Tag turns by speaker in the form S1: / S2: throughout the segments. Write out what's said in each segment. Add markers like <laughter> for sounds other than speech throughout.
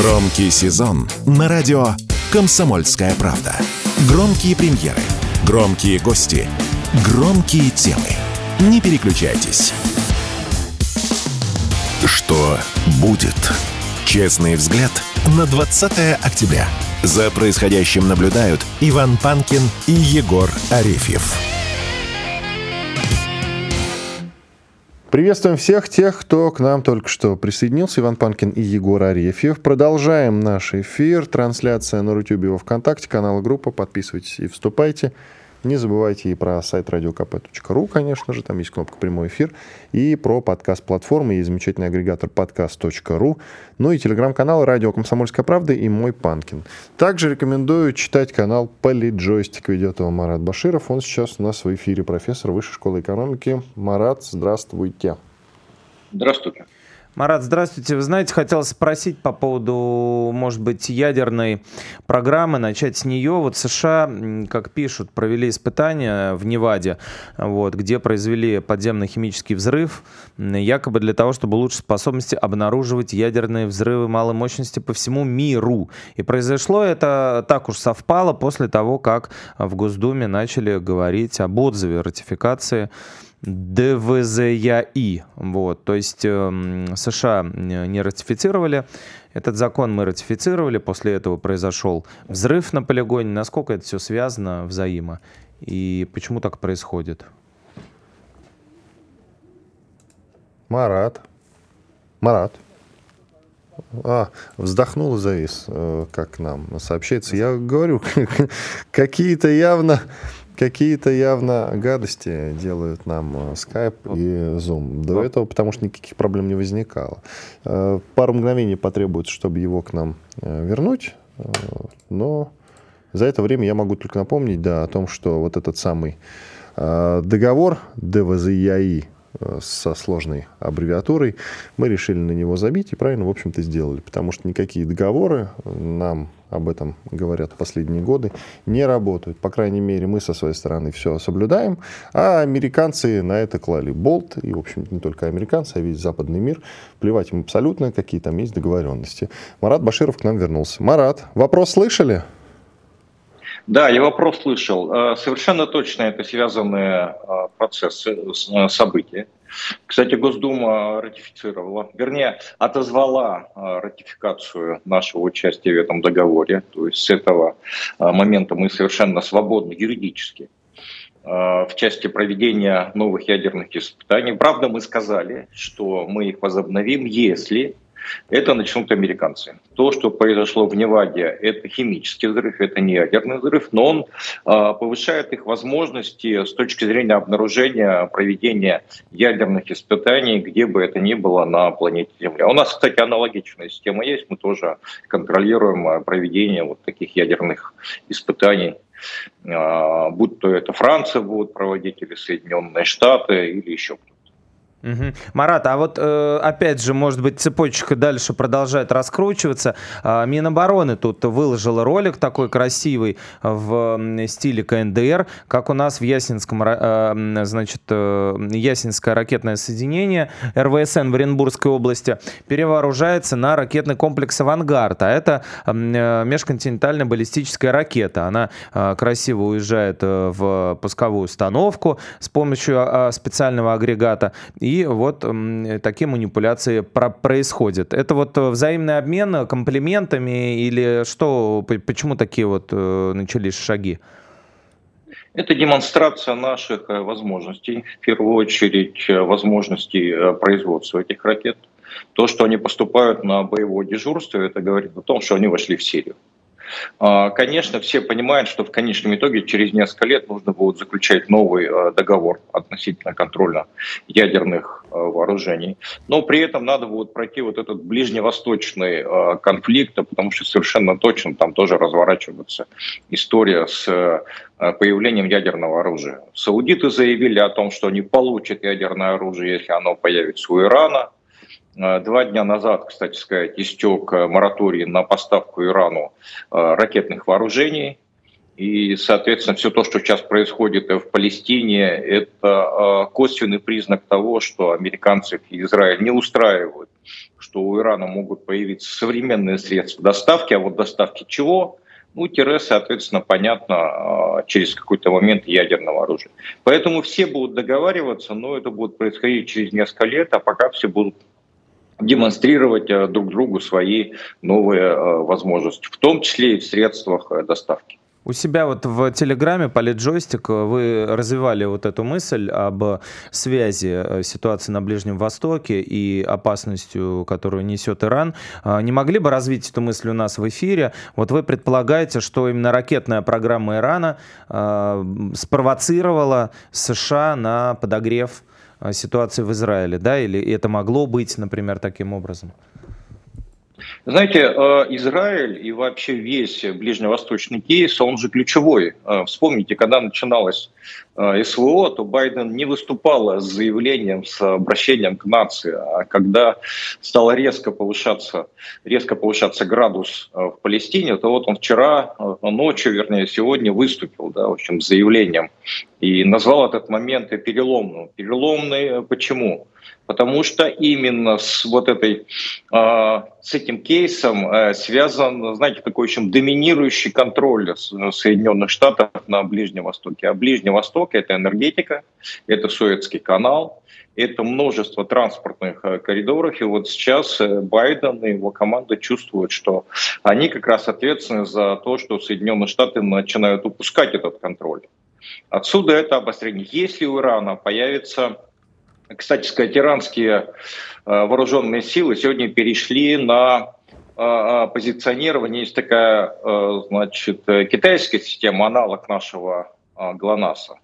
S1: Громкий сезон на радио «Комсомольская правда». Громкие премьеры, громкие гости, громкие темы. Не переключайтесь. Что будет? Честный взгляд на 20 октября. За происходящим наблюдают Иван Панкин и Егор Арефьев.
S2: Приветствуем всех тех, кто к нам только что присоединился. Иван Панкин и Егор Арефьев. Продолжаем наш эфир. Трансляция на Рутюбе во Вконтакте, канал группа. Подписывайтесь и вступайте. Не забывайте и про сайт radiokp.ru, конечно же, там есть кнопка «Прямой эфир», и про подкаст-платформы, есть замечательный агрегатор подкаст.ру, ну и телеграм-канал «Радио Комсомольская правда» и «Мой Панкин». Также рекомендую читать канал «Политджойстик», ведет его Марат Баширов, он сейчас у нас в эфире, профессор Высшей школы экономики. Марат, здравствуйте.
S3: Здравствуйте.
S4: Марат, здравствуйте. Вы знаете, хотел спросить по поводу, может быть, ядерной программы, начать с нее. Вот США, как пишут, провели испытания в Неваде, вот, где произвели подземный химический взрыв, якобы для того, чтобы улучшить способности обнаруживать ядерные взрывы малой мощности по всему миру. И произошло это так уж совпало после того, как в Госдуме начали говорить об отзыве ратификации ДВЗЯИ. Вот, то есть э, США не ратифицировали этот закон, мы ратифицировали, после этого произошел взрыв на полигоне. Насколько это все связано взаимо и почему так происходит?
S2: Марат. Марат. А, вздохнул и завис, э, как нам сообщается. Я говорю, <laughs> какие-то явно какие-то явно гадости делают нам э, Skype и Zoom. До этого, потому что никаких проблем не возникало. Э, пару мгновений потребуется, чтобы его к нам э, вернуть, но за это время я могу только напомнить, да, о том, что вот этот самый договор ДВЗИАИ, со сложной аббревиатурой, мы решили на него забить и правильно, в общем-то, сделали, потому что никакие договоры нам об этом говорят последние годы, не работают. По крайней мере, мы со своей стороны все соблюдаем, а американцы на это клали болт, и, в общем не только американцы, а весь западный мир. Плевать им абсолютно, какие там есть договоренности. Марат Баширов к нам вернулся. Марат, вопрос слышали?
S3: Да, я вопрос слышал. Э, совершенно точно это связанные э, процессы, э, события. Кстати, Госдума ратифицировала, вернее, отозвала ратификацию нашего участия в этом договоре. То есть с этого момента мы совершенно свободны юридически в части проведения новых ядерных испытаний. Правда, мы сказали, что мы их возобновим, если это начнут американцы. То, что произошло в Неваде, это химический взрыв, это не ядерный взрыв, но он э, повышает их возможности с точки зрения обнаружения, проведения ядерных испытаний, где бы это ни было на планете Земля. У нас, кстати, аналогичная система есть, мы тоже контролируем а, проведение вот таких ядерных испытаний будь то это Франция будет проводить, или Соединенные Штаты, или еще кто-то.
S4: Угу. Марат, а вот э, опять же, может быть, цепочка дальше продолжает раскручиваться. Э, Минобороны тут выложила ролик такой красивый в стиле КНДР, как у нас в Ясенском, э, значит, э, Ясенское ракетное соединение РВСН в Оренбургской области перевооружается на ракетный комплекс «Авангард». А это э, межконтинентальная баллистическая ракета. Она э, красиво уезжает э, в пусковую установку с помощью э, специального агрегата и вот такие манипуляции про происходят. Это вот э, взаимный обмен комплиментами или что? Почему такие вот э, начались шаги?
S3: Это демонстрация наших э, возможностей, в первую очередь возможностей производства этих ракет. То, что они поступают на боевое дежурство, это говорит о том, что они вошли в Сирию. А, конечно, все понимают, что в конечном итоге через несколько лет нужно будет заключать новый э, договор относительно контроля ядерных э, вооружений. Но при этом надо будет пройти вот этот ближневосточный э, конфликт, потому что совершенно точно там тоже разворачивается история с появлением ядерного оружия. Саудиты заявили о том, что они получат ядерное оружие, если оно появится у Ирана – два дня назад, кстати сказать, истек э, мораторий на поставку Ирану э, ракетных вооружений. И, соответственно, все то, что сейчас происходит в Палестине, это косвенный признак того, что американцев и Израиль не устраивают, что у Ирана могут появиться современные средства доставки, а вот доставки чего? Ну, тире, соответственно, понятно, через какой-то момент ядерного оружия. Поэтому все будут договариваться, но это будет происходить через несколько лет, а пока все будут демонстрировать э, друг другу свои новые э, возможности, в том числе и в средствах э, доставки.
S4: У себя вот в Телеграме Политджойстик вы развивали вот эту мысль об связи ситуации на Ближнем Востоке и опасностью, которую несет Иран. А, не могли бы развить эту мысль у нас в эфире? Вот вы предполагаете, что именно ракетная программа Ирана спровоцировала США на подогрев ситуации в Израиле, да, или это могло быть, например, таким образом?
S3: Знаете, э, Израиль и вообще весь ближневосточный кейс, он же ключевой. Э, вспомните, когда начиналось СВО, то Байден не выступал с заявлением, с обращением к нации, а когда стало резко повышаться, резко повышаться градус в Палестине, то вот он вчера, ночью, вернее, сегодня выступил, да, в общем, с заявлением и назвал этот момент переломным. Переломный почему? Потому что именно с вот этой, с этим кейсом э, связан, знаете, такой очень доминирующий контроль Соединенных Штатов на Ближнем Востоке. А Ближний Восток – это энергетика, это Суэцкий канал, это множество транспортных э, коридоров. И вот сейчас э, Байден и его команда чувствуют, что они как раз ответственны за то, что Соединенные Штаты начинают упускать этот контроль. Отсюда это обострение. Если у Ирана появится кстати сказать, иранские э, вооруженные силы сегодня перешли на э, э, позиционирование. Есть такая, значит, китайская система, аналог нашего ГЛОНАССа.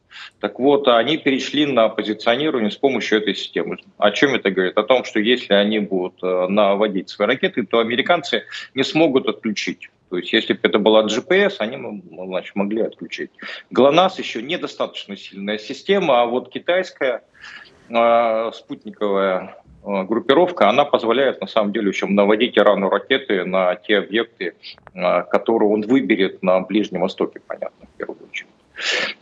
S3: Так вот, они перешли на позиционирование с помощью этой системы. О чем это говорит? О том, что если они будут наводить свои ракеты, то американцы не смогут отключить. То есть, если бы это была GPS, они значит, могли отключить. ГЛОНАСС еще недостаточно сильная система, а вот китайская а, спутниковая а, группировка, она позволяет на самом деле еще наводить Ирану ракеты на те объекты, а, которые он выберет на Ближнем Востоке, понятно, в первую очередь.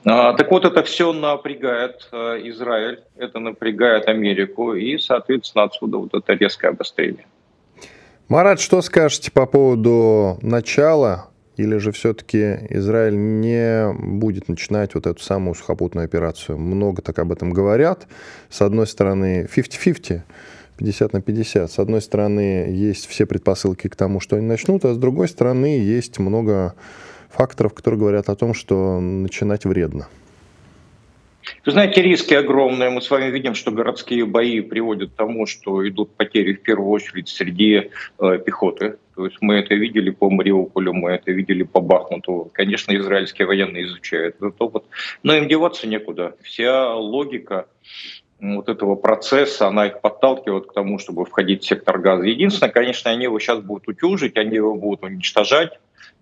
S3: Так вот, это все напрягает Израиль, это напрягает Америку, и, соответственно, отсюда вот это резкое обострение.
S2: Марат, что скажете по поводу начала или же все-таки Израиль не будет начинать вот эту самую сухопутную операцию? Много так об этом говорят. С одной стороны, 50-50, 50 на 50. С одной стороны, есть все предпосылки к тому, что они начнут, а с другой стороны, есть много факторов, которые говорят о том, что начинать вредно.
S3: Вы знаете, риски огромные. Мы с вами видим, что городские бои приводят к тому, что идут потери в первую очередь среди э, пехоты. То есть мы это видели по Мариуполю, мы это видели по Бахмуту. Конечно, израильские военные изучают этот опыт, но им деваться некуда. Вся логика вот этого процесса, она их подталкивает к тому, чтобы входить в сектор газа. Единственное, конечно, они его сейчас будут утюжить, они его будут уничтожать,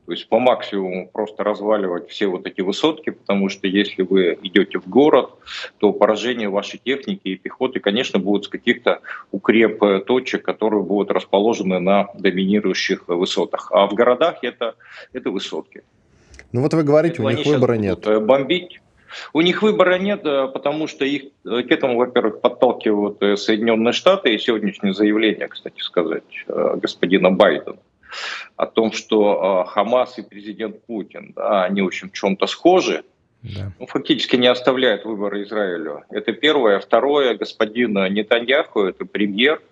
S3: то есть по максимуму просто разваливать все вот эти высотки, потому что если вы идете в город, то поражение вашей техники и пехоты, конечно, будут с каких-то укреп точек, которые будут расположены на доминирующих высотах. А в городах это, это высотки.
S2: Ну вот вы говорите, у них выбора нет.
S3: Э, бомбить. У них выбора нет, э, потому что их э, к этому, во-первых, подталкивают Соединенные Штаты и сегодняшнее заявление, кстати сказать, господина Байдена о том, что э, Хамас и президент Путин, да, они, в общем, в чем-то схожи, да. ну, фактически не оставляют выбора Израилю. Это первое. Второе, господин Нетаньяху, это премьер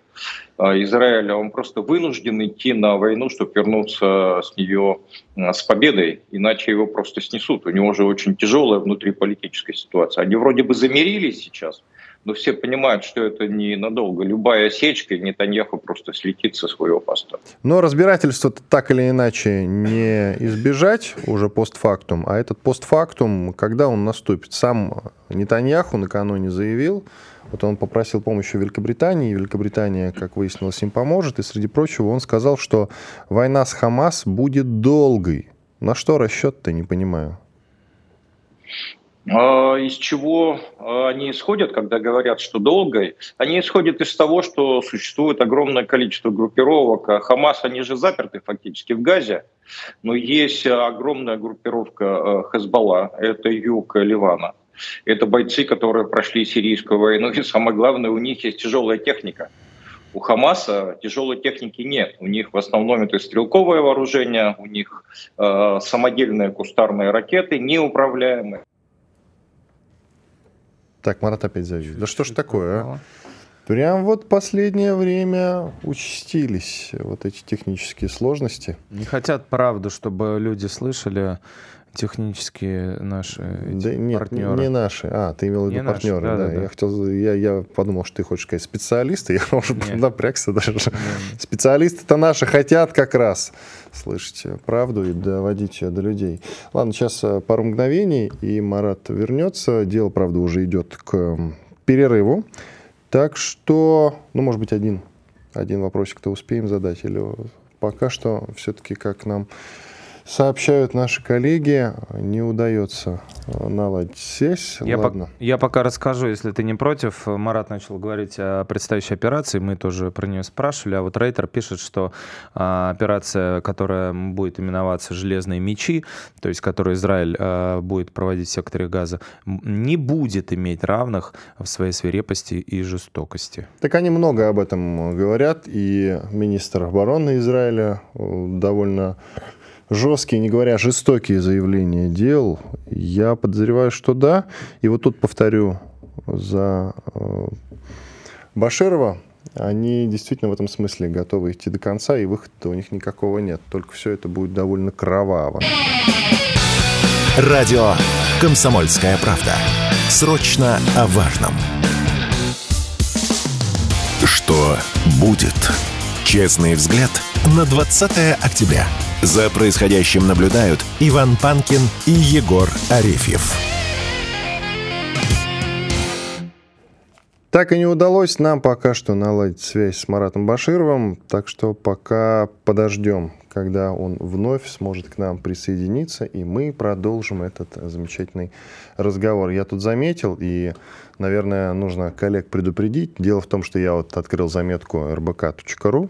S3: э, Израиля, он просто вынужден идти на войну, чтобы вернуться с нее э, с победой, иначе его просто снесут. У него же очень тяжелая внутриполитическая ситуация. Они вроде бы замирились сейчас, но все понимают, что это не надолго. Любая осечка, и Нетаньяху просто слетит со своего поста.
S2: Но разбирательство так или иначе не избежать уже постфактум, а этот постфактум, когда он наступит? Сам Нетаньяху накануне заявил, вот он попросил помощи Великобритании, и Великобритания, как выяснилось, им поможет, и среди прочего он сказал, что война с Хамас будет долгой. На что расчет-то, не понимаю.
S5: А, из чего а, они исходят, когда говорят, что долго? Они исходят из того, что существует огромное количество группировок. Хамас, они же заперты фактически в Газе, но есть огромная группировка Хезбалла, это юг Ливана. Это бойцы, которые прошли сирийскую войну, <laughs> и самое главное, у них есть тяжелая техника. У Хамаса тяжелой техники нет. У них в основном это стрелковое вооружение, у них э, самодельные кустарные ракеты, неуправляемые.
S2: Так, Марат опять завис. Да что ж такое, а? Прям вот последнее время участились вот эти технические сложности.
S4: Не хотят правду, чтобы люди слышали технические наши
S2: да нет, партнеры. Не, не наши. А, ты имел в виду не партнеры, наши, да, да, да. Я хотел, я, я подумал, что ты хочешь сказать специалисты, <laughs> я уже нет. напрягся даже. Специалисты-то наши хотят как раз слышать правду и доводить ее до людей. Ладно, сейчас э, пару мгновений, и Марат вернется. Дело, правда, уже идет к перерыву. Так что, ну, может быть, один, один вопросик-то успеем задать, или пока что все-таки как нам сообщают наши коллеги, не удается наладить связь.
S4: Я, Ладно. По- я пока расскажу, если ты не против. Марат начал говорить о предстоящей операции, мы тоже про нее спрашивали, а вот Рейтер пишет, что а, операция, которая будет именоваться «Железные мечи», то есть которую Израиль а, будет проводить в секторе Газа, не будет иметь равных в своей свирепости и жестокости.
S2: Так они много об этом говорят, и министр обороны Израиля э, довольно жесткие, не говоря жестокие заявления делал? Я подозреваю, что да. И вот тут повторю за э, Баширова, они действительно в этом смысле готовы идти до конца, и выхода у них никакого нет. Только все это будет довольно кроваво.
S1: Радио «Комсомольская правда». Срочно о важном. Что будет? Честный взгляд на 20 октября. За происходящим наблюдают Иван Панкин и Егор Арефьев.
S2: Так и не удалось нам пока что наладить связь с Маратом Башировым, так что пока подождем, когда он вновь сможет к нам присоединиться, и мы продолжим этот замечательный разговор. Я тут заметил, и, наверное, нужно коллег предупредить. Дело в том, что я вот открыл заметку rbk.ru,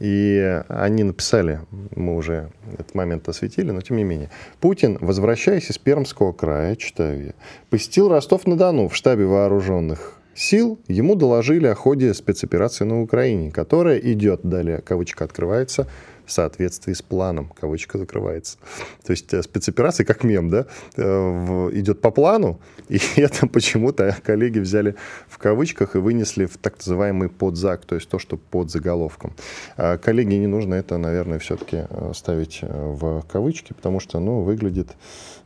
S2: и они написали, мы уже этот момент осветили, но тем не менее. Путин, возвращаясь из Пермского края, читаю я, посетил Ростов-на-Дону в штабе вооруженных сил. Ему доложили о ходе спецоперации на Украине, которая идет, далее кавычка открывается, соответствии с планом, кавычка закрывается. <laughs> То есть э, спецоперация, как мем, да, э, идет по плану, и <laughs> это почему-то коллеги взяли в кавычках и вынесли в так называемый подзак, то есть то, что под заголовком. А коллеги не нужно это, наверное, все-таки э, ставить в кавычки, потому что, ну, выглядит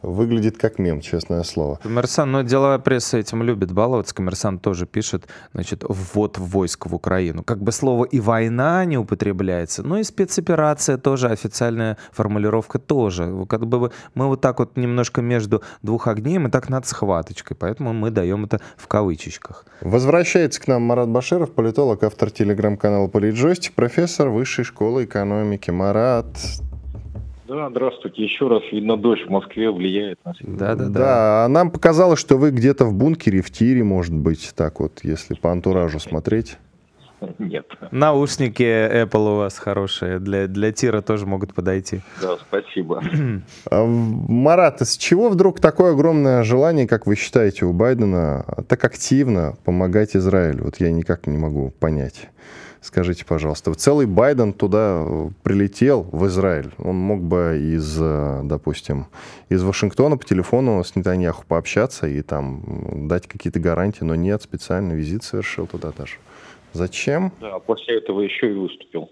S2: выглядит как мем, честное слово.
S4: Коммерсант, но деловая пресса этим любит баловаться. Коммерсант тоже пишет, значит, ввод войск в Украину. Как бы слово и война не употребляется, но и спецоперация тоже, официальная формулировка тоже. Как бы мы вот так вот немножко между двух огней, мы так над схваточкой, поэтому мы даем это в кавычечках.
S2: Возвращается к нам Марат Баширов, политолог, автор телеграм-канала «Политджойстик», профессор Высшей школы экономики. Марат,
S3: да, здравствуйте. Еще раз, видно, дождь в Москве влияет на
S2: Да, да, да. Да, нам показалось, что вы где-то в бункере, в тире, может быть, так вот, если по антуражу смотреть.
S3: Нет.
S4: Наушники Apple у вас хорошие, для, для тира тоже могут подойти.
S3: Да, спасибо. <clears throat>
S2: А, Марат, с чего вдруг такое огромное желание, как вы считаете, у Байдена так активно помогать Израилю? Вот я никак не могу понять. Скажите, пожалуйста, целый Байден туда э, прилетел, в Израиль. Он мог бы из, э, допустим, из Вашингтона по телефону с Нетаньяху пообщаться и там дать какие-то гарантии, но нет, специальный визит совершил туда даже. Зачем?
S3: Да, после этого еще и выступил.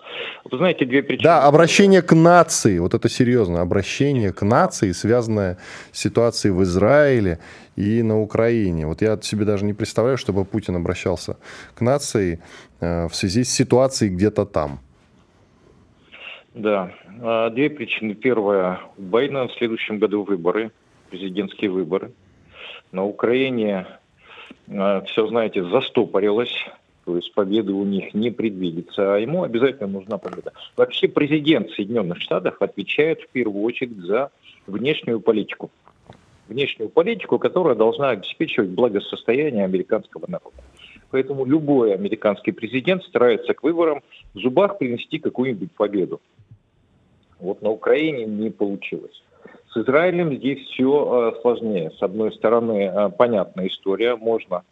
S3: Вы знаете, две причины.
S2: Да, обращение к нации, вот это серьезно, обращение к нации, связанное с ситуацией в Израиле и на Украине. Вот я себе даже не представляю, чтобы Путин обращался к нации э, в связи с ситуацией где-то там.
S3: Да, а, две причины. Первая, у Байдена в следующем году выборы, президентские выборы. На Украине а, все, знаете, застопорилось то есть победы у них не предвидится, а ему обязательно нужна победа. Вообще президент Соединенных Штатов отвечает в первую очередь за внешнюю политику. Внешнюю политику, которая должна обеспечивать благосостояние американского народа. Поэтому любой американский президент старается к выборам в зубах принести какую-нибудь победу. Вот на Украине не получилось. С Израилем здесь все э, сложнее. С одной стороны, э, понятная история, можно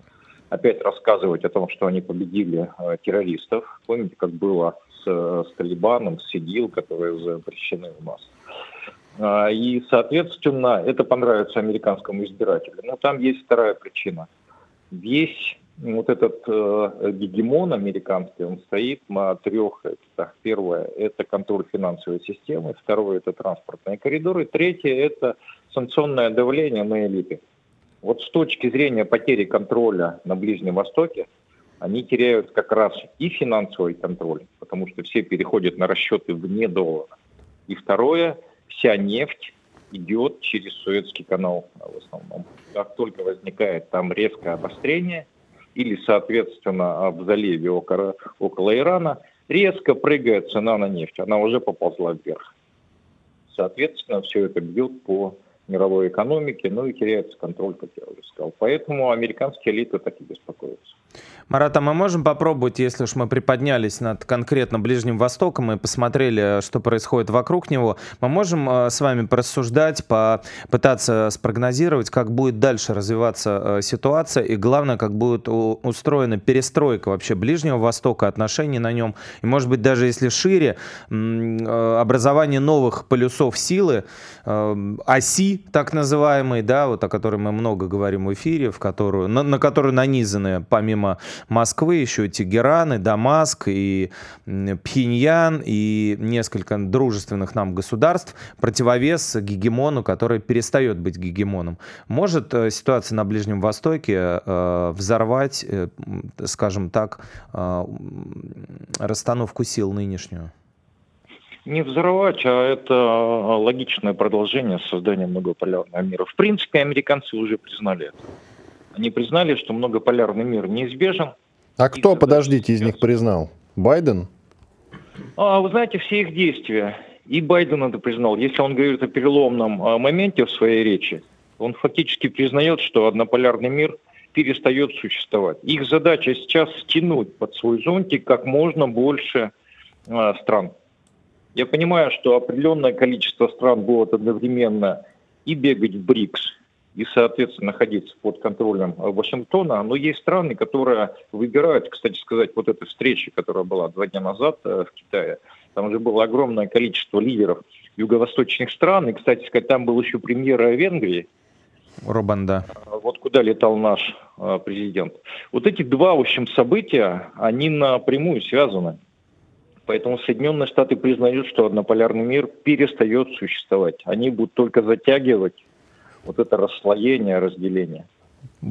S3: опять рассказывать о том, что они победили э, террористов. Помните, как было с, с Талибаном, с СИДИЛ, которые запрещены у нас. А, и, соответственно, это понравится американскому избирателю. Но там есть вторая причина. Весь вот этот э, гегемон американский, он стоит на трех. Это, первое – это контроль финансовой системы, второе – это транспортные коридоры, третье – это санкционное давление на элиты. Вот с точки зрения потери контроля на Ближнем Востоке, они теряют как раз и финансовый контроль, потому что все переходят на расчеты вне доллара. И второе – вся нефть идет через Суэцкий канал в основном. Как только возникает там резкое обострение или, соответственно, в заливе около, около Ирана, резко прыгает цена на нефть. Она уже поползла вверх. Соответственно, все это бьет по мировой экономике, ну и теряется контроль, как я уже сказал. Поэтому американские элиты так и беспокоятся.
S4: Марат, а мы можем попробовать, если уж мы приподнялись над конкретно Ближним Востоком и посмотрели, что происходит вокруг него, мы можем э, с вами порассуждать, попытаться спрогнозировать, как будет дальше развиваться э, ситуация и, главное, как будет устроена перестройка вообще Ближнего Востока, отношений на нем, и, может быть, даже если шире, э, образование новых полюсов силы, оси так называемой, да, вот о которой мы много говорим в эфире, в которую, на, на которую нанизаны помимо Москвы еще Тегеран, и Дамаск, и Пхеньян, и несколько дружественных нам государств, противовес гегемону, который перестает быть гегемоном. Может э, ситуация на Ближнем Востоке э, взорвать, э, скажем так, э, расстановку сил нынешнюю?
S3: Не взорвать, а это логичное продолжение создания многополярного мира. В принципе, американцы уже признали это. Они признали, что многополярный мир неизбежен.
S2: А кто, подождите, из них признал? Байден?
S3: А, вы знаете, все их действия. И Байден это признал. Если он говорит о переломном а, моменте в своей речи, он фактически признает, что однополярный мир перестает существовать. Их задача сейчас стянуть под свой зонтик как можно больше а, стран. Я понимаю, что определенное количество стран будут одновременно и бегать в БРИКС, и, соответственно, находиться под контролем Вашингтона. Но есть страны, которые выбирают, кстати сказать, вот эта встреча, которая была два дня назад э, в Китае, там уже было огромное количество лидеров юго-восточных стран. И, кстати сказать, там был еще премьер Венгрии,
S4: Робан, да.
S3: Вот куда летал наш э, президент. Вот эти два, в общем, события, они напрямую связаны. Поэтому Соединенные Штаты признают, что однополярный мир перестает существовать. Они будут только затягивать вот это расслоение, разделение.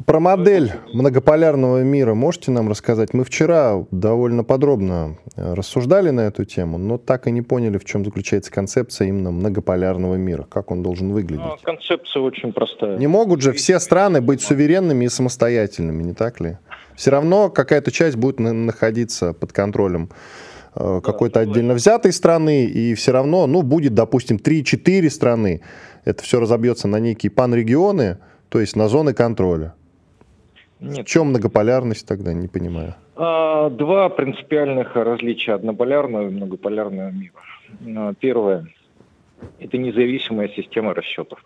S2: Про модель многополярного мира можете нам рассказать? Мы вчера довольно подробно э, рассуждали на эту тему, но так и не поняли, в чем заключается концепция именно многополярного мира, как он должен выглядеть. Ну,
S3: концепция очень простая.
S2: Не могут же все страны быть суверенными и самостоятельными, не так ли? Все равно какая-то часть будет находиться под контролем какой-то отдельно взятой страны, и все равно, ну, будет, допустим, 3-4 страны, это все разобьется на некие панрегионы, то есть на зоны контроля. Нет. В чем многополярность тогда, не понимаю?
S3: А, два принципиальных различия однополярного и многополярного мира. Первое – это независимая система расчетов.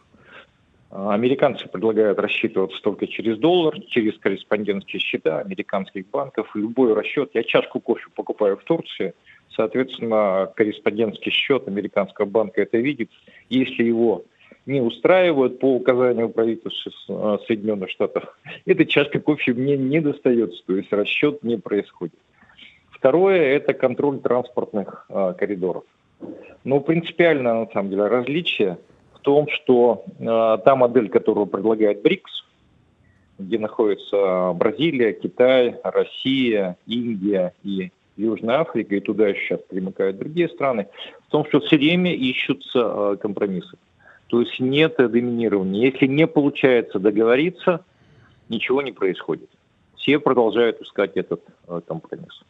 S3: Американцы предлагают рассчитываться только через доллар, через корреспондентские счета американских банков. Любой расчет, я чашку кофе покупаю в Турции, соответственно, корреспондентский счет американского банка это видит. Если его не устраивают по указанию правительства э, Соединенных Штатов, <laughs> эта чашка кофе мне не достается, то есть расчет не происходит. Второе – это контроль транспортных э, коридоров. Но принципиально, на самом деле, различие том, что э, та модель, которую предлагает БРИКС, где находятся Бразилия, Китай, Россия, Индия и Южная Африка, и туда сейчас примыкают другие страны, в том, что все время ищутся э, компромиссы. То есть нет доминирования. Если не получается договориться, ничего не происходит. Все продолжают искать этот э, компромисс.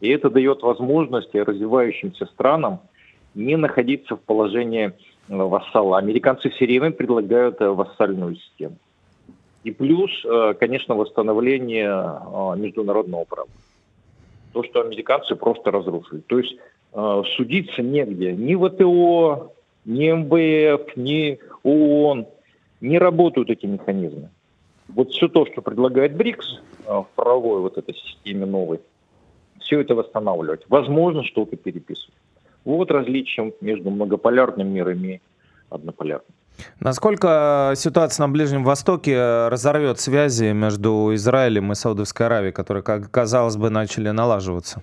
S3: И это дает возможность развивающимся странам не находиться в положении вассала. Американцы все время предлагают вассальную систему. И плюс, конечно, восстановление международного права. То, что американцы просто разрушили. То есть судиться негде. Ни ВТО, ни МВФ, ни ООН не работают эти механизмы. Вот все то, что предлагает БРИКС в правовой вот этой системе новой, все это восстанавливать. Возможно, что-то переписывать. Вот различие между многополярным миром и однополярным.
S4: Насколько ситуация на Ближнем Востоке разорвет связи между Израилем и Саудовской Аравией, которые, как казалось бы, начали налаживаться?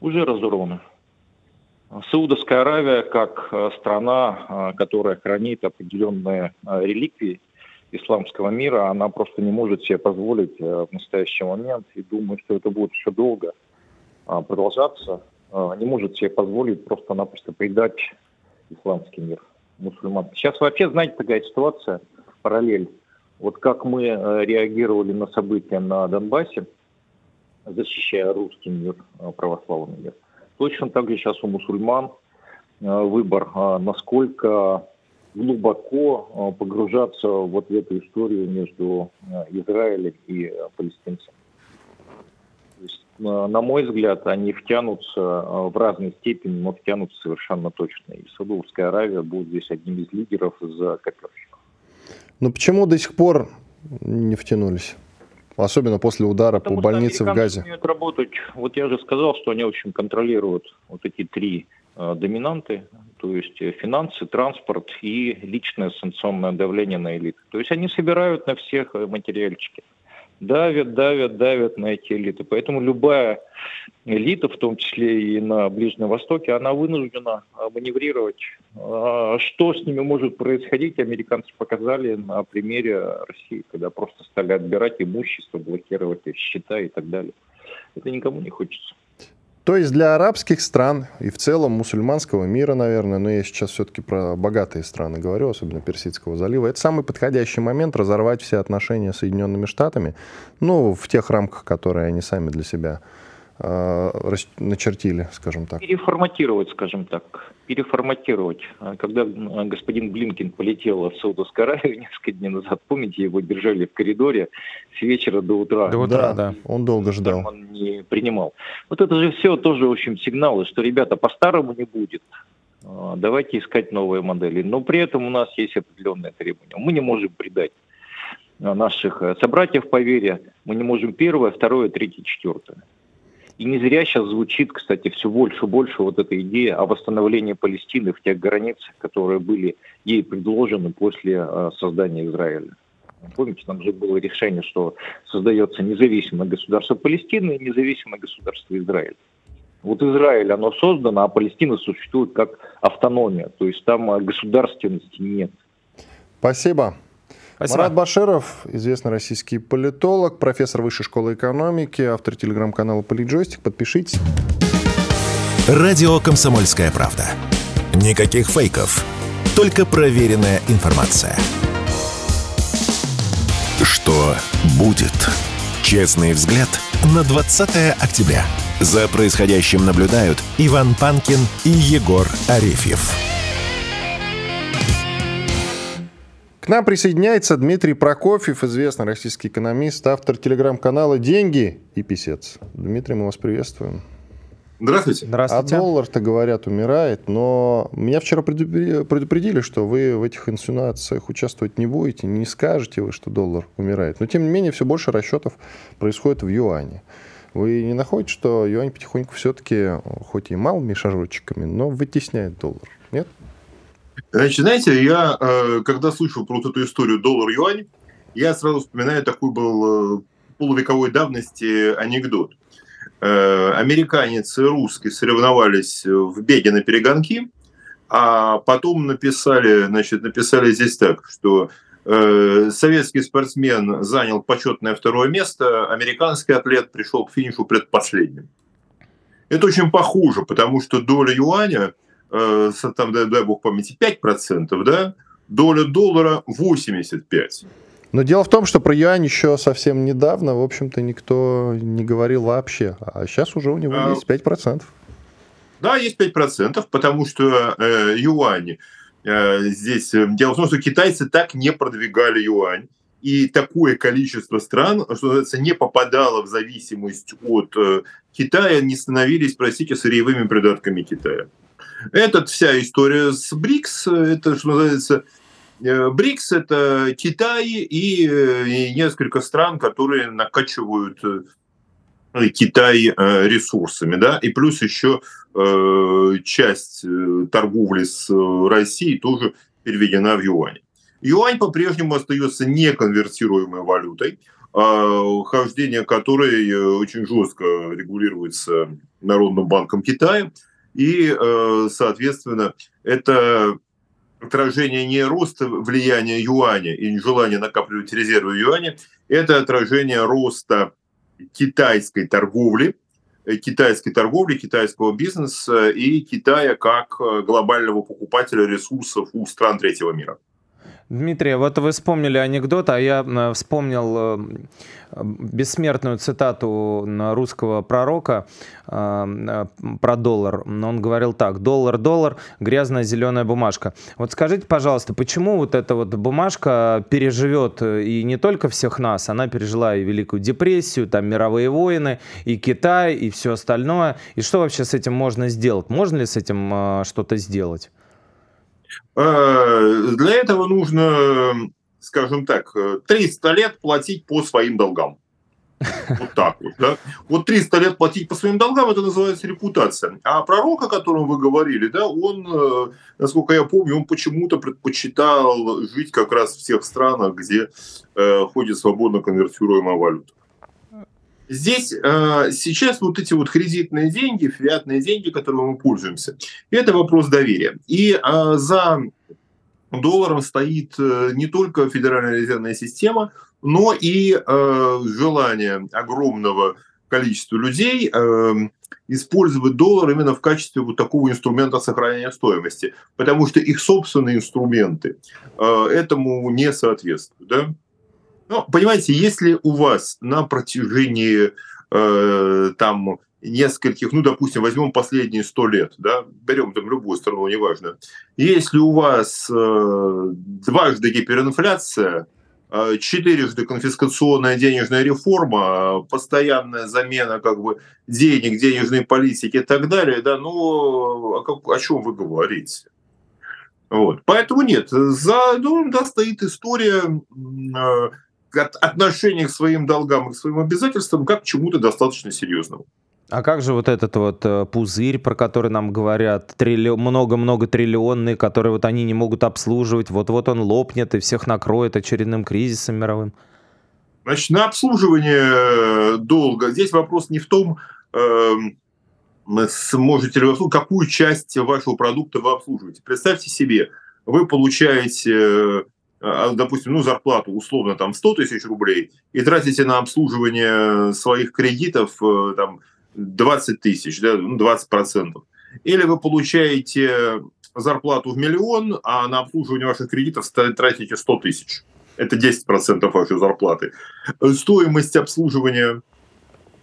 S3: Уже разорваны. Саудовская Аравия, как э, страна, э, которая хранит определенные э, реликвии исламского мира, она просто не может себе позволить в настоящий момент, и думаю, что это будет еще долго продолжаться, не может себе позволить просто-напросто предать исламский мир мусульман. Сейчас вообще, знаете, такая ситуация, параллель. Вот как мы реагировали на события на Донбассе, защищая русский мир, православный мир, Точно так же сейчас у мусульман э, выбор, а насколько глубоко э, погружаться вот в эту историю между э, Израилем и палестинцами. На мой взгляд, они втянутся в разной степени, но втянутся совершенно точно. И Саудовская Аравия будет здесь одним из лидеров за коперщиков.
S2: Но почему до сих пор не втянулись? Особенно после удара Потому по больнице в Газе.
S3: умеют работать. Вот я же сказал, что они, в общем, контролируют вот эти три э, доминанты, то есть э, финансы, транспорт и личное санкционное давление на элиту. То есть они собирают на всех э, материальчики давят, давят, давят на эти элиты. Поэтому любая элита, в том числе и на Ближнем Востоке, она вынуждена маневрировать. А, что с ними может происходить, американцы показали на примере России, когда просто стали отбирать имущество, блокировать счета и так далее. Это никому не хочется.
S2: То есть для арабских стран и в целом мусульманского мира, наверное, но я сейчас все-таки про богатые страны говорю, особенно Персидского залива, это самый подходящий момент разорвать все отношения с Соединенными Штатами, ну, в тех рамках, которые они сами для себя начертили, скажем так?
S3: Переформатировать, скажем так. Переформатировать. А когда э, господин Блинкин полетел в Саудовскую Аравию несколько дней назад, помните, его держали в коридоре с вечера до утра.
S2: До утра, да. да. Он долго ждал.
S3: Он не принимал. Вот это же все тоже, в общем, сигналы, что, ребята, по-старому не будет. А, давайте искать новые модели. Но при этом у нас есть определенные требования. Мы не можем предать наших э, собратьев по вере. Мы не можем первое, второе, третье, четвертое. И не зря сейчас звучит, кстати, все больше и больше вот эта идея о восстановлении Палестины в тех границах, которые были ей предложены после э, создания Израиля. Помните, там же было решение, что создается независимое государство Палестины и независимое государство Израиль. Вот Израиль, оно создано, а Палестина существует как автономия, то есть там э, государственности нет.
S2: Спасибо. Спасибо. Марат Баширов, известный российский политолог, профессор Высшей школы экономики, автор телеграм-канала Политджойстик. Подпишитесь.
S1: Радио «Комсомольская правда». Никаких фейков, только проверенная информация. Что будет? Честный взгляд на 20 октября. За происходящим наблюдают Иван Панкин и Егор Арефьев.
S2: К нам присоединяется Дмитрий Прокофьев, известный российский экономист, автор телеграм-канала «Деньги» и писец. Дмитрий, мы вас приветствуем.
S6: Здравствуйте.
S2: Здравствуйте. А доллар-то, говорят, умирает, но меня вчера предупредили, что вы в этих инсинуациях участвовать не будете, не скажете вы, что доллар умирает. Но, тем не менее, все больше расчетов происходит в юане. Вы не находите, что юань потихоньку все-таки, хоть и малыми шажочками, но вытесняет доллар? Нет?
S6: Значит, знаете, я, э, когда слышал про вот эту историю доллар-юань, я сразу вспоминаю такой был э, полувековой давности анекдот. Э, американец и русский соревновались в беге на перегонки, а потом написали, значит, написали здесь так, что советский спортсмен занял почетное второе место, американский атлет пришел к финишу предпоследним. Это очень похоже, потому что доля юаня Э, там, дай, дай бог памяти, 5%, да, доля доллара 85%.
S2: Но дело в том, что про юань еще совсем недавно, в общем-то, никто не говорил вообще. А сейчас уже у него а... есть 5%.
S6: Да, есть 5%, потому что э, юань э, здесь... Э, дело в том, что китайцы так не продвигали юань и такое количество стран, что называется, не попадало в зависимость от э, Китая, не становились, простите, сырьевыми придатками Китая. Это вся история с БРИКС, это, что называется, э, БРИКС – это Китай и, э, несколько стран, которые накачивают э, Китай ресурсами, да, и плюс еще часть торговли с Россией тоже переведена в юань. Юань по-прежнему остается неконвертируемой валютой, а хождение которой очень жестко регулируется Народным банком Китая – и, э, соответственно, это отражение не роста влияния юаня и желания накапливать резервы юаня, это отражение роста китайской торговли, э, китайской торговли, китайского бизнеса и Китая как э, глобального покупателя ресурсов у стран третьего мира.
S4: Дмитрий, вот вы вспомнили анекдот, а я э, вспомнил э, бессмертную цитату русского пророка э, про доллар. Он говорил так, доллар, доллар, грязная зеленая бумажка. Вот скажите, пожалуйста, почему вот эта вот бумажка переживет и не только всех нас, она пережила и Великую депрессию, там мировые войны, и Китай, и все остальное. И что вообще с этим можно сделать? Можно ли с этим что-то сделать?
S6: Э, для этого нужно, скажем так, 300 лет платить по своим долгам. <laughs> Вот так вот, да. Вот 300 лет платить по своим долгам, это называется репутация. А пророк, о котором вы говорили, да, он, э, насколько я помню, он почему-то предпочитал жить как раз в тех странах, где э, ходит свободно конвертируемая валюта. Здесь э, сейчас вот эти вот кредитные деньги, фиатные деньги, которыми мы пользуемся, это вопрос доверия. И э, за долларом стоит э, не только Федеральная резервная система, но и э, желание огромного количества людей э, использовать доллар именно в качестве вот такого инструмента сохранения стоимости, потому что их собственные инструменты э, этому не соответствуют. Да? Ну, понимаете, если у вас на протяжении э, там нескольких, ну, допустим, возьмем последние сто лет, да, берем там любую страну, неважно. Если у вас э, дважды гиперинфляция, э, четырежды конфискационная денежная реформа, постоянная замена как бы денег, денежной политики и так далее, да, ну, о, как, о чем вы говорите? Вот. Поэтому нет, за домом да, стоит история э, отношение к своим долгам и к своим обязательствам как к чему-то достаточно серьезному.
S4: А как же вот этот вот э, пузырь, про который нам говорят, много-много триллионный, который вот они не могут обслуживать, вот-вот он лопнет и всех накроет очередным кризисом мировым?
S6: Значит, на обслуживание долга здесь вопрос не в том, э, сможете ли вы какую часть вашего продукта вы обслуживаете. Представьте себе, вы получаете а, допустим, ну, зарплату условно там 100 тысяч рублей и тратите на обслуживание своих кредитов э, там 20 тысяч, да, ну, 20 процентов. Или вы получаете зарплату в миллион, а на обслуживание ваших кредитов тратите 100 тысяч. Это 10% вашей зарплаты. Стоимость обслуживания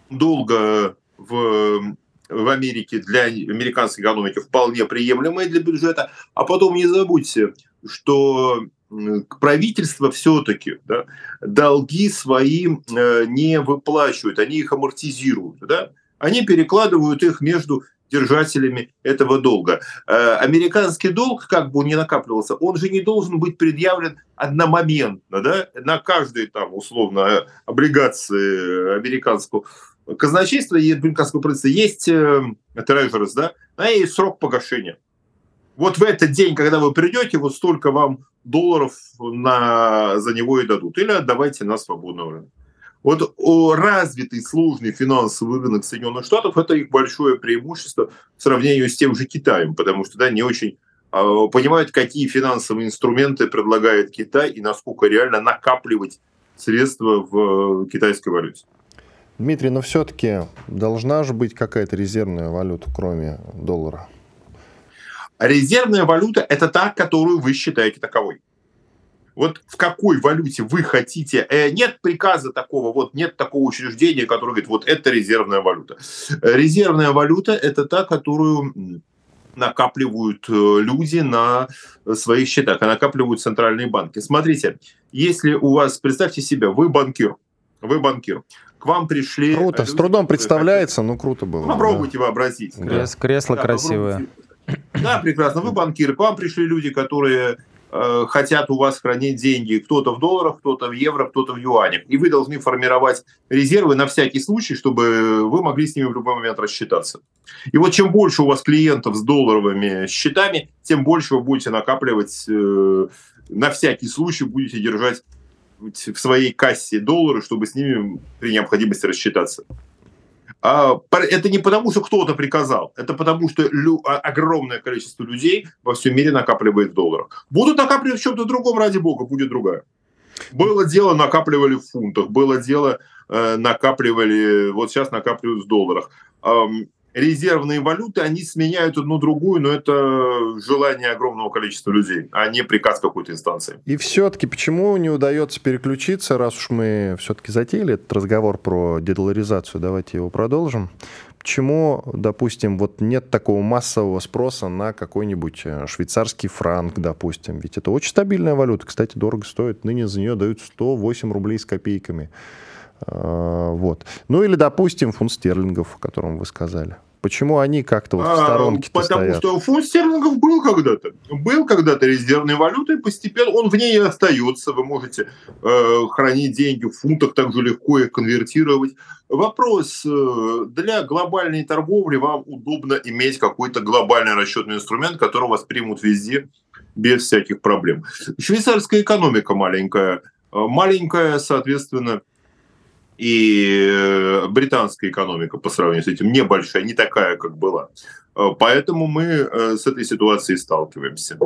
S6: долга в в Америке для американской экономики вполне приемлемая для бюджета. А потом не забудьте, что правительство все-таки да, долги свои э, не выплачивают, они их амортизируют. Да? Они перекладывают их между держателями этого долга. Э, американский долг, как бы он ни накапливался, он же не должен быть предъявлен одномоментно, да, на каждой там условно облигации американского казначейства и американского правительства есть э, трежерс, да, а есть срок погашения. Вот в этот день, когда вы придете, вот столько вам долларов на, за него и дадут. Или отдавайте на свободный рынок. Вот развитый сложный финансовый рынок Соединенных Штатов – это их большое преимущество в сравнении с тем же Китаем, потому что да, не очень э, понимают, какие финансовые инструменты предлагает Китай и насколько реально накапливать средства в китайской валюте.
S2: Дмитрий, но все-таки должна же быть какая-то резервная валюта, кроме доллара.
S6: Резервная валюта – это та, которую вы считаете таковой. Вот в какой валюте вы хотите? Э, нет приказа такого, вот нет такого учреждения, которое говорит, вот это резервная валюта. Резервная валюта – это та, которую накапливают э, люди на своих счетах, а накапливают центральные банки. Смотрите, если у вас, представьте себе, вы банкир, вы банкир, к вам пришли...
S2: Круто, люди, с трудом представляется, хотят... но круто было.
S6: Попробуйте да. вообразить.
S4: Крес, кресло да, красивое.
S6: Да, прекрасно. Вы банкиры, к вам пришли люди, которые Э, хотят у вас хранить деньги кто-то в долларах, кто-то в евро, кто-то в юанях. И вы должны формировать резервы на всякий случай, чтобы вы могли с ними в любой момент рассчитаться. И вот чем больше у вас клиентов с долларовыми счетами, тем больше вы будете накапливать э, на всякий случай, будете держать в своей кассе доллары, чтобы с ними при необходимости рассчитаться. А, это не потому, что кто-то приказал, это потому, что а, огромное количество людей во всем мире накапливает в долларах. Будут накапливать в чем-то другом, ради бога, будет другая. Было дело, накапливали в фунтах, было дело, э, накапливали, вот сейчас накапливают в долларах резервные валюты, они сменяют одну другую, но это желание огромного количества людей, а не приказ какой-то инстанции.
S2: И все-таки почему не удается переключиться, раз уж мы все-таки затеяли этот разговор про дедоларизацию, давайте его продолжим. Почему, допустим, вот нет такого массового спроса на какой-нибудь э, швейцарский франк, допустим? Ведь это очень стабильная валюта, кстати, дорого стоит. Ныне за нее дают 108 рублей с копейками. А, вот. Ну или, допустим, фунт стерлингов, о котором вы сказали. Почему они как-то вот в сторонке
S6: а, Потому
S2: стоят?
S6: что фунт стерлингов был когда-то. Был когда-то резервной валютой, постепенно он в ней и остается. Вы можете э, хранить деньги в фунтах, так же легко их конвертировать. Вопрос, э, для глобальной торговли вам удобно иметь какой-то глобальный расчетный инструмент, который вас примут везде без всяких проблем. Швейцарская экономика маленькая. Э, маленькая, соответственно, и э, британская экономика по сравнению с этим небольшая, не такая, как была. Э, поэтому мы э, с этой ситуацией сталкиваемся.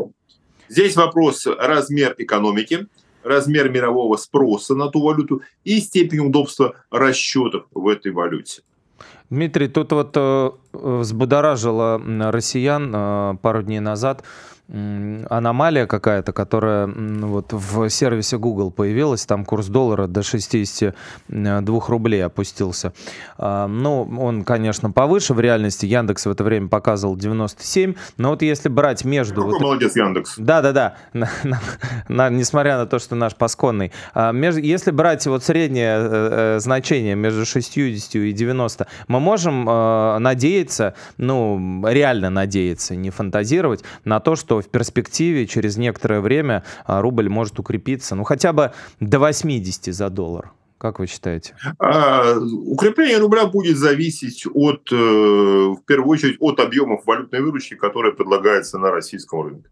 S6: Здесь вопрос размер экономики, размер мирового спроса на ту валюту и степень удобства расчетов в этой валюте.
S4: Дмитрий, тут вот э, взбудоражило россиян э, пару дней назад аномалия какая-то, которая вот в сервисе Google появилась, там курс доллара до 62 рублей опустился. А, ну, он, конечно, повыше в реальности. Яндекс в это время показывал 97, но вот если брать между...
S6: Какой
S4: вот...
S6: молодец Яндекс.
S4: Да-да-да, <laughs> несмотря на то, что наш пасконный. А, если брать вот среднее э, э, значение между 60 и 90, мы можем э, надеяться, ну, реально надеяться, не фантазировать, на то, что что в перспективе через некоторое время а, рубль может укрепиться, ну хотя бы до 80 за доллар. Как вы считаете?
S6: А, укрепление рубля будет зависеть от, э, в первую очередь, от объемов валютной выручки, которая предлагается на российском рынке.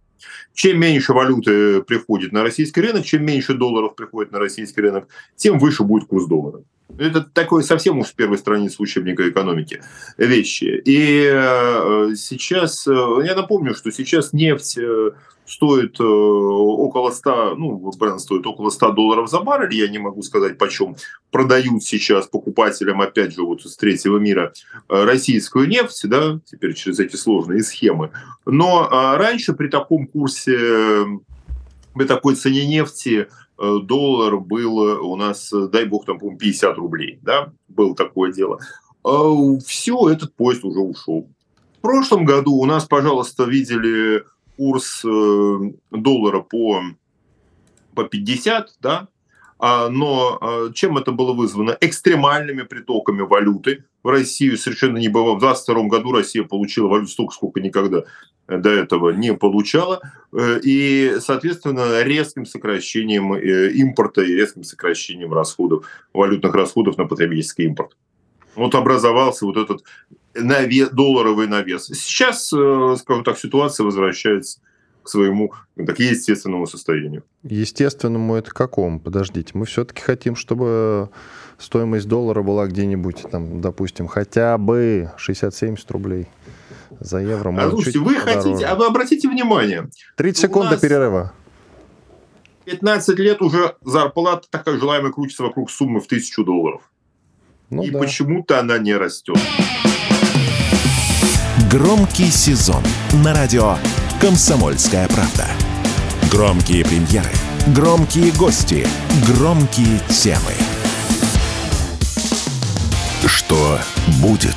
S6: Чем меньше валюты приходит на российский рынок, чем меньше долларов приходит на российский рынок, тем выше будет курс доллара. Это такое совсем уж с первой страницы учебника экономики вещи. И э, сейчас, э, я напомню, что сейчас нефть э, стоит около 100, ну, бренд стоит около 100 долларов за баррель, я не могу сказать, почем продают сейчас покупателям, опять же, вот из третьего мира российскую нефть, да, теперь через эти сложные схемы. Но раньше при таком курсе, при такой цене нефти, Э, доллар был у нас, э, дай бог, там, по 50 рублей, да, было такое дело. А Все, этот поезд уже ушел. В прошлом году у нас, пожалуйста, видели курс э, доллара по, по 50, да, а, но а, чем это было вызвано? Экстремальными притоками валюты в Россию совершенно не было. В 2022 году Россия получила валюту столько, сколько никогда до этого не получала. Э, и, соответственно, резким сокращением э, импорта и резким сокращением расходов, валютных расходов на потребительский импорт. Вот образовался вот этот навес, долларовый навес. Сейчас, э, скажем так, ситуация возвращается к своему так, естественному состоянию.
S2: Естественному это какому? Подождите, мы все-таки хотим, чтобы стоимость доллара была где-нибудь, там, допустим, хотя бы 60-70 рублей за евро.
S6: А, слушайте, вы подороже. хотите, а вы обратите внимание.
S2: 30 секунд до перерыва.
S6: 15 лет уже зарплата такая желаемая крутится вокруг суммы в тысячу долларов. Ну, И да. почему-то она не растет.
S1: Громкий сезон на радио «Комсомольская правда». Громкие премьеры – Громкие гости, громкие темы. Что будет?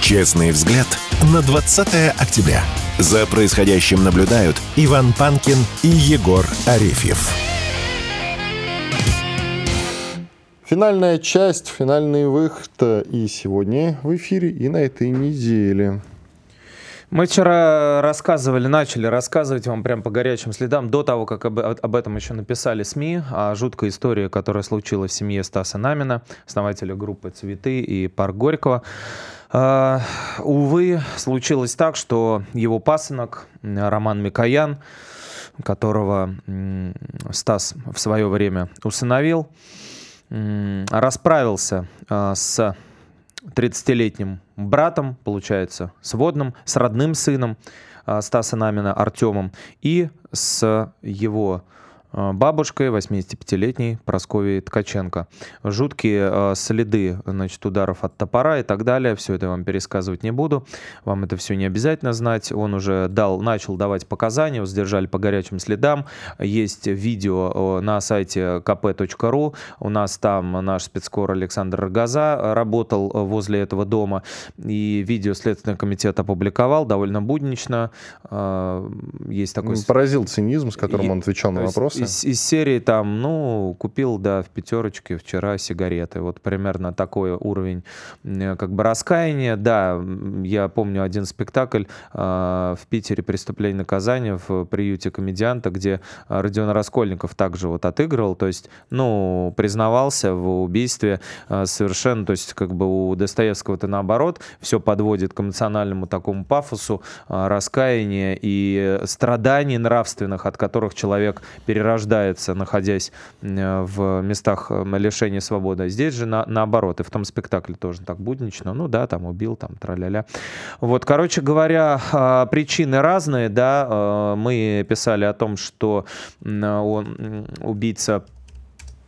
S1: Честный взгляд на 20 октября. За происходящим наблюдают Иван Панкин и Егор Арефьев.
S2: Финальная часть, финальный выход и сегодня в эфире, и на этой неделе.
S4: Мы вчера рассказывали, начали рассказывать вам прям по горячим следам, до того, как об, об этом еще написали СМИ, о жуткой истории, которая случилась в семье Стаса Намина, основателя группы «Цветы» и «Парк Горького». Uh, увы, случилось так, что его пасынок Роман Микоян, которого Стас в свое время усыновил, расправился uh, с 30-летним братом, получается, сводным, с родным сыном а, Стаса Намина Артемом и с его бабушкой, 85-летней Просковией Ткаченко. Жуткие э, следы значит, ударов от топора и так далее. Все это я вам пересказывать не буду. Вам это все не обязательно знать. Он уже дал, начал давать показания, его задержали по горячим следам. Есть видео на сайте kp.ru. У нас там наш спецкор Александр Рогоза работал возле этого дома. И видео Следственный комитет опубликовал довольно буднично. Э, есть такой...
S2: Поразил цинизм, с которым и, он отвечал на вопросы
S4: из, из серии там, ну, купил, да, в пятерочке вчера сигареты. Вот примерно такой уровень как бы раскаяния. Да, я помню один спектакль э, в Питере «Преступление и наказание» в приюте комедианта, где Родион Раскольников также вот отыгрывал, то есть, ну, признавался в убийстве э, совершенно, то есть, как бы у Достоевского-то наоборот, все подводит к эмоциональному такому пафосу, э, раскаяния и страданий нравственных, от которых человек перерастает рождается, находясь э, в местах э, лишения свободы. Здесь же на, наоборот, и в том спектакле тоже так буднично. Ну да, там убил, там траля-ля. Вот, короче говоря, а, причины разные, да. Э, мы писали о том, что он, убийца Э,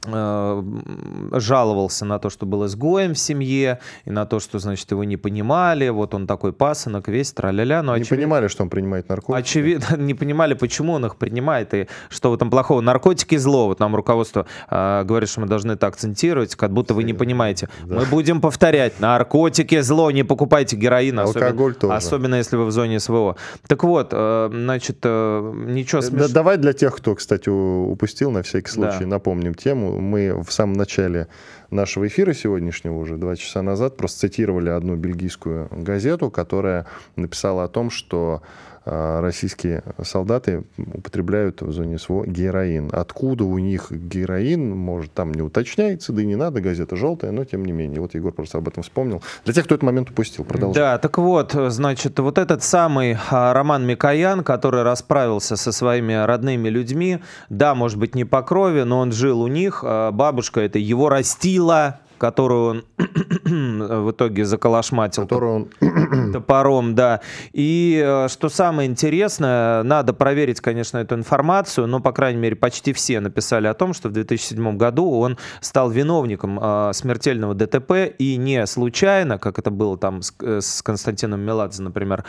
S4: жаловался на то, что был изгоем в семье, и на то, что, значит, его не понимали, вот он такой пасынок, весь траля-ля.
S2: Но не очевид... понимали, что он принимает наркотики.
S4: Очевидно, <laughs> не понимали, почему он их принимает, и что в этом плохого. Наркотики зло. Вот нам руководство э, говорит, что мы должны это акцентировать, как будто вы не понимаете. Да. Мы будем повторять, наркотики зло, не покупайте героин.
S2: Алкоголь
S4: особенно, тоже. Особенно, если вы в зоне СВО. Так вот, э, значит, э, ничего смешного.
S2: Да, давай для тех, кто, кстати, упустил, на всякий случай, да. напомним тему мы в самом начале нашего эфира сегодняшнего, уже два часа назад, просто цитировали одну бельгийскую газету, которая написала о том, что российские солдаты употребляют в зоне СВО героин. Откуда у них героин, может, там не уточняется, да и не надо, газета желтая, но тем не менее. Вот Егор просто об этом вспомнил. Для тех, кто этот момент упустил, продолжай.
S4: Да, так вот, значит, вот этот самый а, Роман Микоян, который расправился со своими родными людьми, да, может быть, не по крови, но он жил у них, а, бабушка это его растила, которую он <clears throat> в итоге заколошматил
S2: которую
S4: он... <clears throat> топором, да. И э, что самое интересное, надо проверить, конечно, эту информацию, но, по крайней мере, почти все написали о том, что в 2007 году он стал виновником э, смертельного ДТП, и не случайно, как это было там с, э, с Константином Меладзе, например,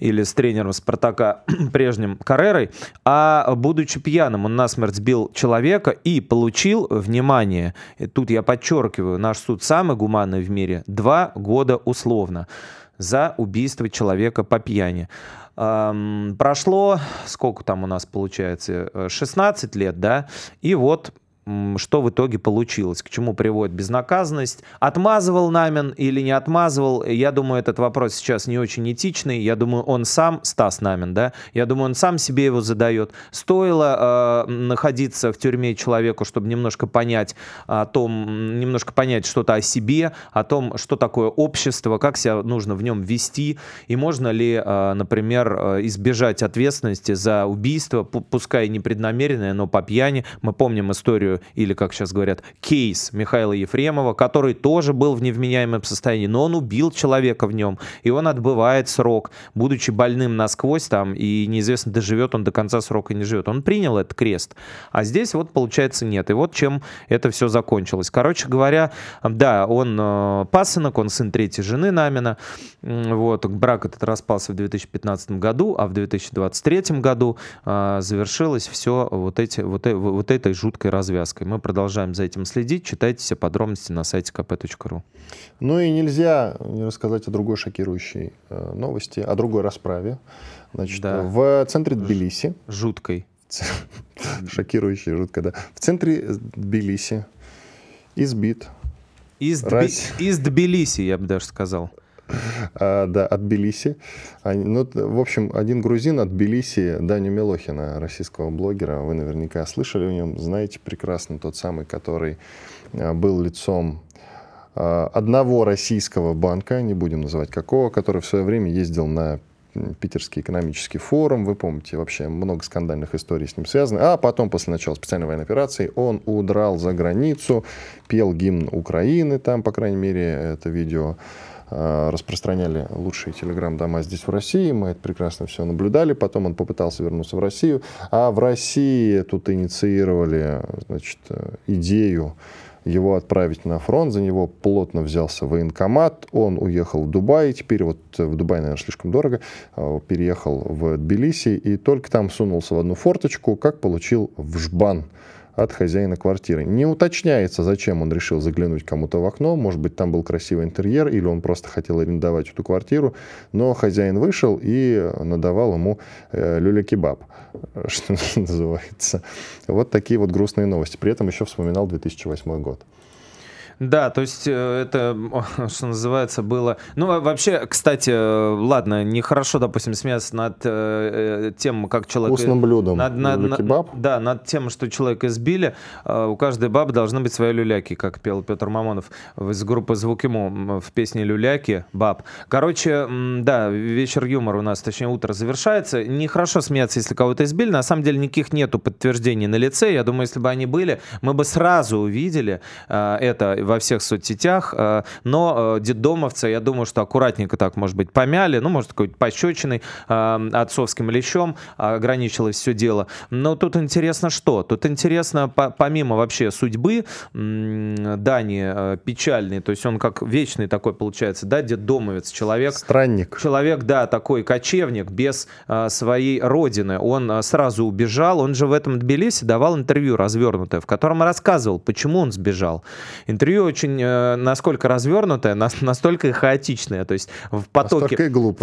S4: или с тренером Спартака <clears throat> прежним Каррерой, а будучи пьяным, он насмерть сбил человека и получил, внимание, и тут я подчеркиваю, наш суд самый гуманный в мире, два года условно за убийство человека по пьяни. Эм, прошло, сколько там у нас получается, 16 э, лет, да, и вот что в итоге получилось, к чему приводит безнаказанность. Отмазывал Намин или не отмазывал, я думаю, этот вопрос сейчас не очень этичный. Я думаю, он сам, Стас Намин, да, я думаю, он сам себе его задает. Стоило э, находиться в тюрьме человеку, чтобы немножко понять о том, немножко понять что-то о себе, о том, что такое общество, как себя нужно в нем вести, и можно ли, э, например, э, избежать ответственности за убийство, пускай непреднамеренное, но по пьяни. Мы помним историю или, как сейчас говорят, кейс Михаила Ефремова, который тоже был в невменяемом состоянии, но он убил человека в нем, и он отбывает срок, будучи больным насквозь там, и неизвестно, доживет он до конца срока или не живет. Он принял этот крест. А здесь вот, получается, нет. И вот чем это все закончилось. Короче говоря, да, он э, пасынок, он сын третьей жены Намина. Вот, брак этот распался в 2015 году, а в 2023 году э, завершилось все вот, эти, вот, э, вот этой жуткой развязкой. Мы продолжаем за этим следить. Читайте все подробности на сайте kp.ru.
S2: Ну и нельзя не рассказать о другой шокирующей э, новости, о другой расправе. Значит,
S4: Да.
S2: в центре Тбилиси,
S4: Жуткой. <laughs>
S2: шокирующей, жутко, да, в центре Тбилиси избит,
S4: Из,
S2: Раз-
S4: из Тбилиси, я бы даже сказал.
S2: А, да, от Тбилиси. Они- ну, в общем, один грузин от Тбилиси, Даню Милохина, российского блогера, вы наверняка слышали о нем, знаете прекрасно, тот самый, который а, был лицом а, одного российского банка, не будем называть какого, который в свое время ездил на Питерский экономический форум, вы помните, вообще много скандальных историй с ним связано. А потом, после начала специальной военной операции, он удрал за границу, пел гимн Украины, там, по крайней мере, это видео распространяли лучшие телеграм-дома здесь в России, мы это прекрасно все наблюдали, потом он попытался вернуться в Россию, а в России тут инициировали, значит, э, идею его отправить на фронт, за него плотно взялся военкомат, он уехал в Дубай, теперь вот в Дубай, наверное, слишком дорого, э, переехал в Тбилиси и только там сунулся в одну форточку, как получил в жбан от хозяина квартиры. Не уточняется, зачем он решил заглянуть кому-то в окно, может быть, там был красивый интерьер, или он просто хотел арендовать эту квартиру, но хозяин вышел и надавал ему э, люля-кебаб, <laughs> что называется. Вот такие вот грустные новости. При этом еще вспоминал 2008 год.
S4: Да, то есть э, это, <laughs> что называется, было... Ну, вообще, кстати, э, ладно, нехорошо, допустим, смеяться над э, э, тем, как человек...
S2: Вкусным блюдом
S4: Над, над- над- да, над тем, что человека избили. Э, У каждой бабы должны быть свои люляки, как пел Петр Мамонов из группы «Звук ему» в песне «Люляки» баб. Короче, да, вечер юмора у нас, точнее, утро завершается. Нехорошо смеяться, если кого-то избили. На самом деле никаких нету подтверждений на лице. Я думаю, если бы они были, мы бы сразу увидели э, это во всех соцсетях. Э, но э, детдомовцы, я думаю, что аккуратненько так, может быть, помяли. Ну, может, какой-то пощечиной э, отцовским лещом ограничилось все дело. Но тут интересно что? Тут интересно, по- помимо вообще судьбы Дани печальной, то есть он как вечный такой получается, да, детдомовец, человек,
S2: Странник.
S4: Человек, да, такой кочевник, без своей родины. Он сразу убежал. Он же в этом Тбилиси давал интервью развернутое, в котором рассказывал, почему он сбежал. Интервью очень, э, насколько развернутое, нас- настолько и хаотичное. То есть в потоке,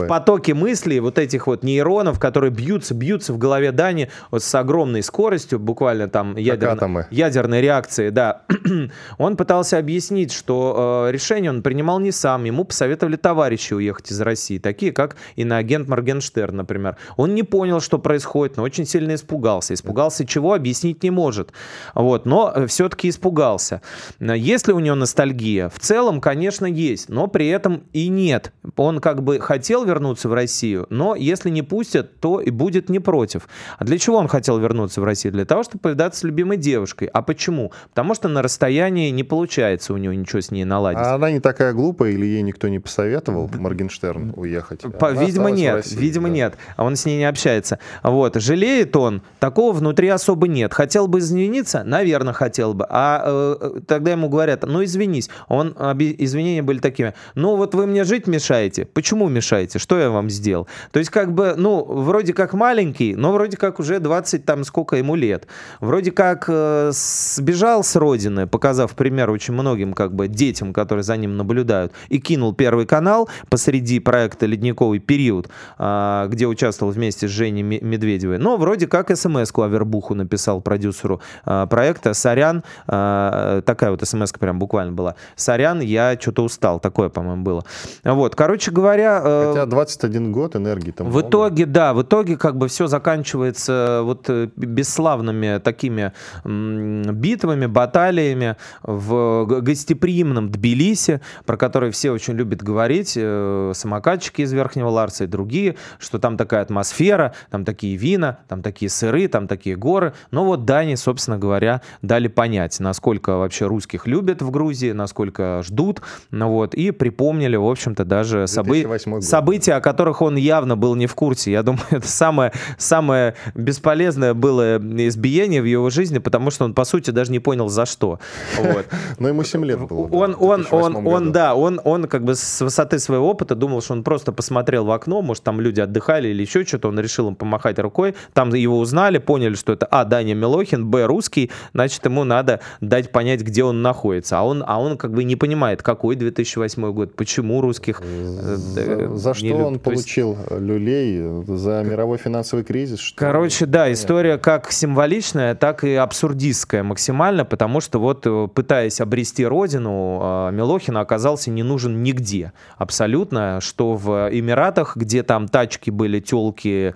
S4: в потоке мыслей вот этих вот нейронов, которые бьются, бьются в голове Дани вот с огромной скоростью, буквально там ядерно- ядерной реакции, да. <clears throat> он пытался объяснить, что э, решение он принимал не сам, ему посоветовали товарищи уехать из России, такие как иноагент Моргенштерн, например. Он не понял, что происходит, но очень сильно испугался. Испугался чего, объяснить не может. Вот, но все-таки испугался. Есть ли у него ностальгия? В целом, конечно, есть, но при этом и нет. Он как бы хотел вернуться в Россию, но если не пустят, то и будет не против. А для чего он хотел вернуться в Россию? Для того, чтобы повидаться с любимой девушкой. А почему? Потому что на расстоянии не получается у него ничего с ней наладить.
S2: А она не такая глупая, или ей никто не посоветовал, Моргенштерн, уехать?
S4: По-
S2: Она
S4: видимо, нет.
S2: России,
S4: видимо,
S2: да.
S4: нет. А он с ней не общается. Вот. Жалеет он. Такого внутри особо нет. Хотел бы извиниться? Наверное, хотел бы. А э, тогда ему говорят, ну извинись. Он, извинения были такими. Ну вот вы мне жить мешаете. Почему мешаете? Что я вам сделал? То есть как бы, ну, вроде как маленький, но вроде как уже 20 там сколько ему лет. Вроде как э, сбежал с родины, показав пример очень многим как бы детям, которые за ним наблюдают, и кинул первый канал посреди проекта «Ледниковый период», а, где участвовал вместе с Женей Ме- Медведевой. Но вроде как смс-ку Авербуху написал продюсеру а, проекта «Сорян». а, Такая вот смс прям буквально была. Сорян, я что-то устал. Такое, по-моему, было. Вот, короче говоря...
S2: Э, Хотя 21 год энергии там
S4: В много. итоге, да, в итоге как бы все заканчивается вот э, бесславными такими битвами, баталиями в гостеприимном Тбилиси, про который все очень любят говорить, э, самокатчики из Верхнего Ларца и другие, что там такая атмосфера, там такие вина, там такие сыры, там такие горы. Но вот Дани, собственно говоря, дали понять, насколько вообще русских любят в Грузии, насколько ждут, ну вот, и припомнили, в общем-то, даже собы... события, о которых он явно был не в курсе. Я думаю, <laughs> это самое, самое бесполезное было избиение в его жизни, потому что он, по сути, даже не понял, за что. Вот. <laughs>
S2: Но ему 7 лет было.
S4: Он, он, он, он, да, он, он как бы с высоты своего опыта думал, что он просто посмотрел в окно, может, там люди отдыхали или еще что-то, он решил им помахать рукой, там его узнали, поняли, что это, а, Даня Милохин, б, русский, значит, ему надо дать понять, где он находится. А он, а он как бы не понимает, какой 2008 год, почему русских...
S2: Э, за, за что он получил люлей? За мировой финансовый кризис?
S4: Что Короче, да, история как символичная, так и абсурдистская максимально, потому что вот э, пытаясь обрести родину, Милохин оказался не нужен нигде. Абсолютно, что в Эмиратах, где там тачки были, телки,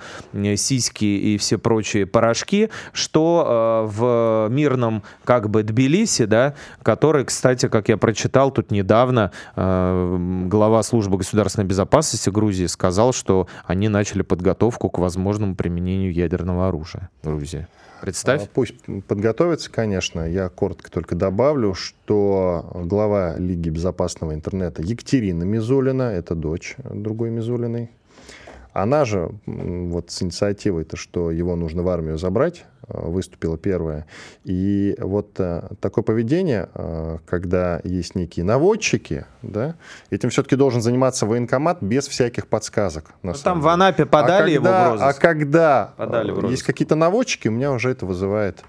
S4: сиськи и все прочие порошки, что э, в мирном как бы Тбилиси, да, который, кстати, как я прочитал тут недавно, э, глава службы государственной безопасности Грузии сказал, что они начали подготовку к возможному применению ядерного оружия в Грузии. Представь. А,
S2: пусть подготовится, конечно. Я коротко только добавлю, что глава Лиги безопасного интернета Екатерина Мизулина, это дочь другой Мизулиной, она же вот с инициативой-то, что его нужно в армию забрать, э, выступила первая. И вот э, такое поведение, э, когда есть некие наводчики, да, этим все-таки должен заниматься военкомат без всяких подсказок.
S4: На ну, там в Анапе подали а когда,
S2: его в розыск. А когда подали в есть какие-то наводчики, у меня уже это вызывает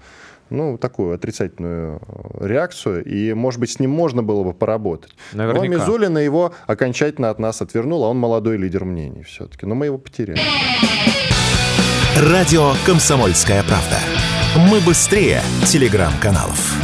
S2: ну, такую отрицательную э, реакцию, и, может быть, с ним можно было бы поработать. Наверняка. Но Мизулина его окончательно от нас отвернула, он молодой лидер мнений все-таки, но мы его потеряли.
S1: Радио «Комсомольская правда». Мы быстрее телеграм-каналов.